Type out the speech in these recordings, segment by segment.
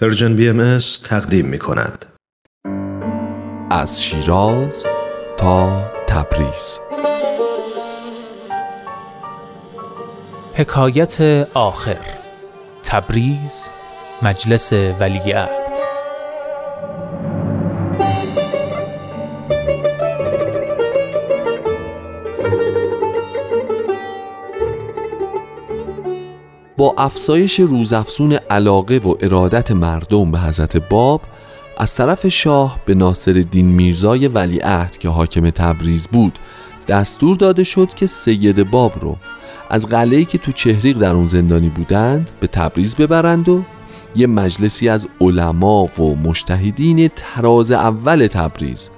پرژن بی ام تقدیم می کند. از شیراز تا تبریز. حکایت آخر. تبریز مجلس ولیعهد. با افزایش روزافزون علاقه و ارادت مردم به حضرت باب از طرف شاه به ناصر دین میرزای ولیعهد که حاکم تبریز بود دستور داده شد که سید باب رو از قلعه‌ای که تو چهریق در اون زندانی بودند به تبریز ببرند و یه مجلسی از علما و مشتهدین تراز اول تبریز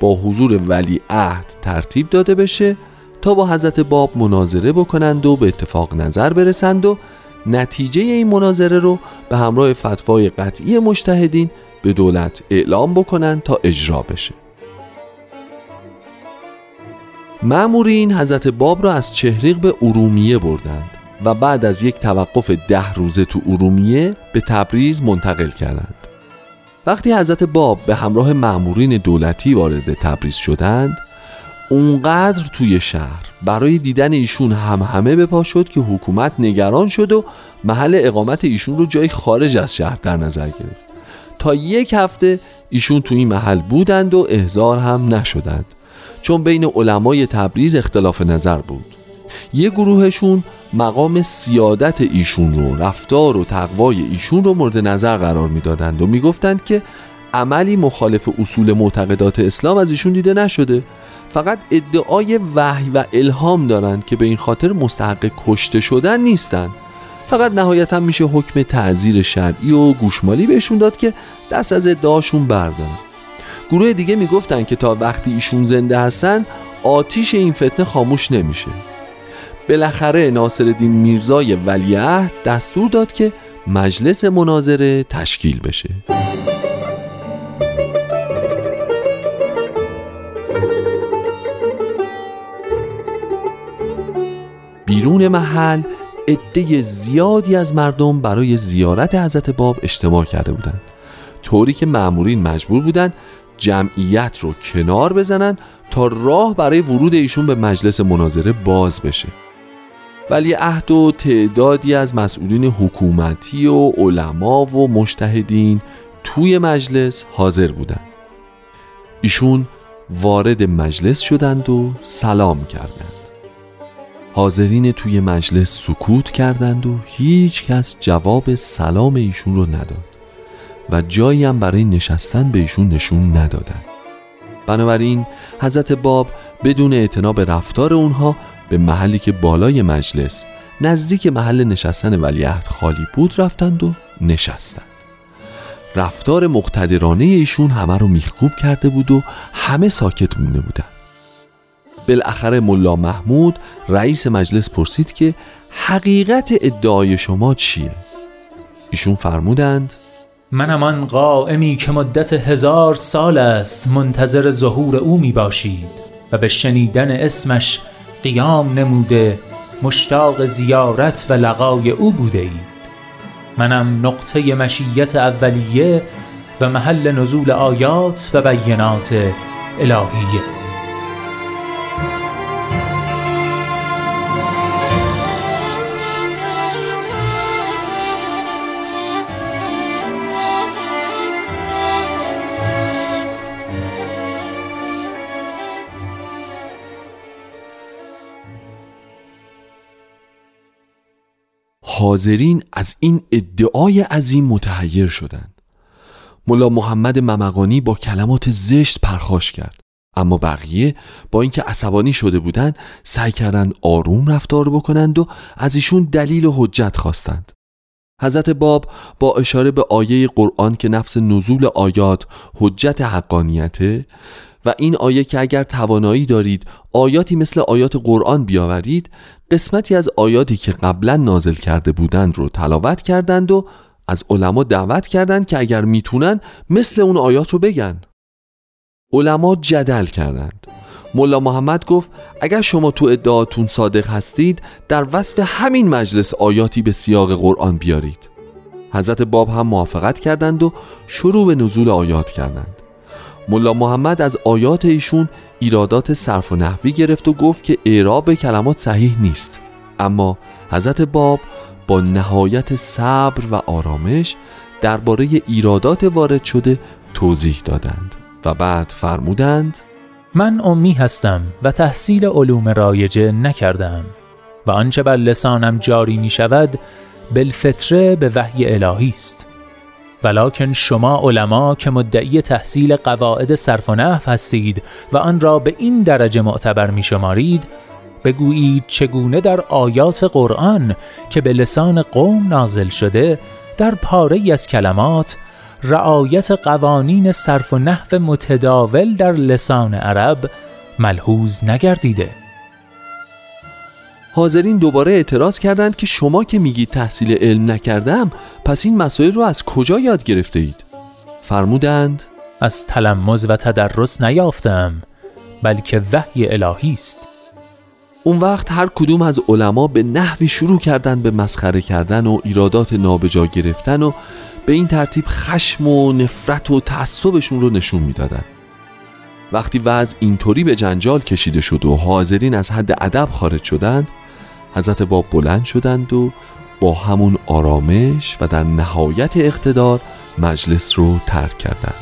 با حضور ولیعهد ترتیب داده بشه تا با حضرت باب مناظره بکنند و به اتفاق نظر برسند و نتیجه این مناظره رو به همراه فتوای قطعی مشتهدین به دولت اعلام بکنند تا اجرا بشه. معمورین حضرت باب را از چهریق به ارومیه بردند و بعد از یک توقف ده روزه تو ارومیه به تبریز منتقل کردند. وقتی حضرت باب به همراه معمورین دولتی وارد تبریز شدند اونقدر توی شهر برای دیدن ایشون هم همه به پا شد که حکومت نگران شد و محل اقامت ایشون رو جای خارج از شهر در نظر گرفت. تا یک هفته ایشون توی این محل بودند و احضار هم نشدند. چون بین علمای تبریز اختلاف نظر بود. یه گروهشون مقام سیادت ایشون رو رفتار و تقوای ایشون رو مورد نظر قرار می‌دادند و می‌گفتند که عملی مخالف اصول معتقدات اسلام از ایشون دیده نشده. فقط ادعای وحی و الهام دارند که به این خاطر مستحق کشته شدن نیستند فقط نهایتا میشه حکم تعذیر شرعی و گوشمالی بهشون داد که دست از ادعاشون بردارن. گروه دیگه می‌گفتن که تا وقتی ایشون زنده هستن آتیش این فتنه خاموش نمیشه. بالاخره ناصرالدین میرزای ولیعهد دستور داد که مجلس مناظره تشکیل بشه. بیرون محل عده زیادی از مردم برای زیارت حضرت باب اجتماع کرده بودند. طوری که معمورین مجبور بودند جمعیت رو کنار بزنن تا راه برای ورود ایشون به مجلس مناظره باز بشه. ولی عهد و تعدادی از مسئولین حکومتی و علما و مشتهدین توی مجلس حاضر بودند. ایشون وارد مجلس شدند و سلام کردند. حاضرین توی مجلس سکوت کردند و هیچ کس جواب سلام ایشون رو نداد و جایی هم برای نشستن به ایشون نشون ندادند بنابراین حضرت باب بدون اعتنا به رفتار اونها به محلی که بالای مجلس نزدیک محل نشستن ولیعهد خالی بود رفتند و نشستند. رفتار مقتدرانه ایشون همه رو میخکوب کرده بود و همه ساکت مونده بودند. بالاخره ملا محمود رئیس مجلس پرسید که حقیقت ادعای شما چیه؟ ایشون فرمودند من همان قائمی که مدت هزار سال است منتظر ظهور او می باشید و به شنیدن اسمش قیام نموده مشتاق زیارت و لقای او بوده اید منم نقطه مشیت اولیه و محل نزول آیات و بینات الهیه حاضرین از این ادعای عظیم متحیر شدند. ملا محمد ممقانی با کلمات زشت پرخاش کرد. اما بقیه با اینکه عصبانی شده بودند سعی کردند آروم رفتار بکنند و از ایشون دلیل و حجت خواستند. حضرت باب با اشاره به آیه قرآن که نفس نزول آیات حجت حقانیته و این آیه که اگر توانایی دارید آیاتی مثل آیات قرآن بیاورید قسمتی از آیاتی که قبلا نازل کرده بودند رو تلاوت کردند و از علما دعوت کردند که اگر می‌تونن مثل اون آیات رو بگن. علما جدل کردند. ملا محمد گفت اگر شما تو ادعاتون صادق هستید در وصف همین مجلس آیاتی به سیاق قرآن بیارید. حضرت باب هم موافقت کردند و شروع به نزول آیات کردند. ملا محمد از آیات ایشون ایرادات صرف و نحوی گرفت و گفت که اعراب کلمات صحیح نیست. اما حضرت باب با نهایت صبر و آرامش درباره ایرادات وارد شده توضیح دادند و بعد فرمودند من امی هستم و تحصیل علوم رایجه نکردم و آنچه بر لسانم جاری می شود بالفطره به وحی الهی است. ولکن شما علما که مدعی تحصیل قواعد صرف و نحو هستید و آن را به این درجه معتبر می شمارید بگویید چگونه در آیات قرآن که به لسان قوم نازل شده در پاره از کلمات رعایت قوانین صرف و نحو متداول در لسان عرب ملحوظ نگردیده. حاضرین دوباره اعتراض کردند که شما که میگید تحصیل علم نکردم پس این مسائل رو از کجا یاد گرفته اید؟ فرمودند از تلمز و تدرس نیافتم بلکه وحی الهی است اون وقت هر کدوم از علما به نحوی شروع کردن به مسخره کردن و ایرادات نابجا گرفتن و به این ترتیب خشم و نفرت و تعصبشون رو نشون می‌دادن وقتی وضع اینطوری به جنجال کشیده شد و حاضرین از حد ادب خارج شدند حضرت باب بلند شدند و با همون آرامش و در نهایت اقتدار مجلس رو ترک کردند.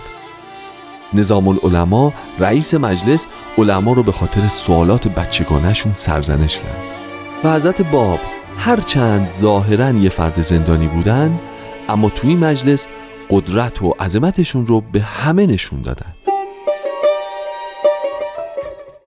نظام العلماء رئیس مجلس علما رو به خاطر سوالات بچگانشون سرزنش کرد. و حضرت باب هرچند ظاهرا یه فرد زندانی بودند اما توی مجلس قدرت و عظمتشون رو به همه نشون دادند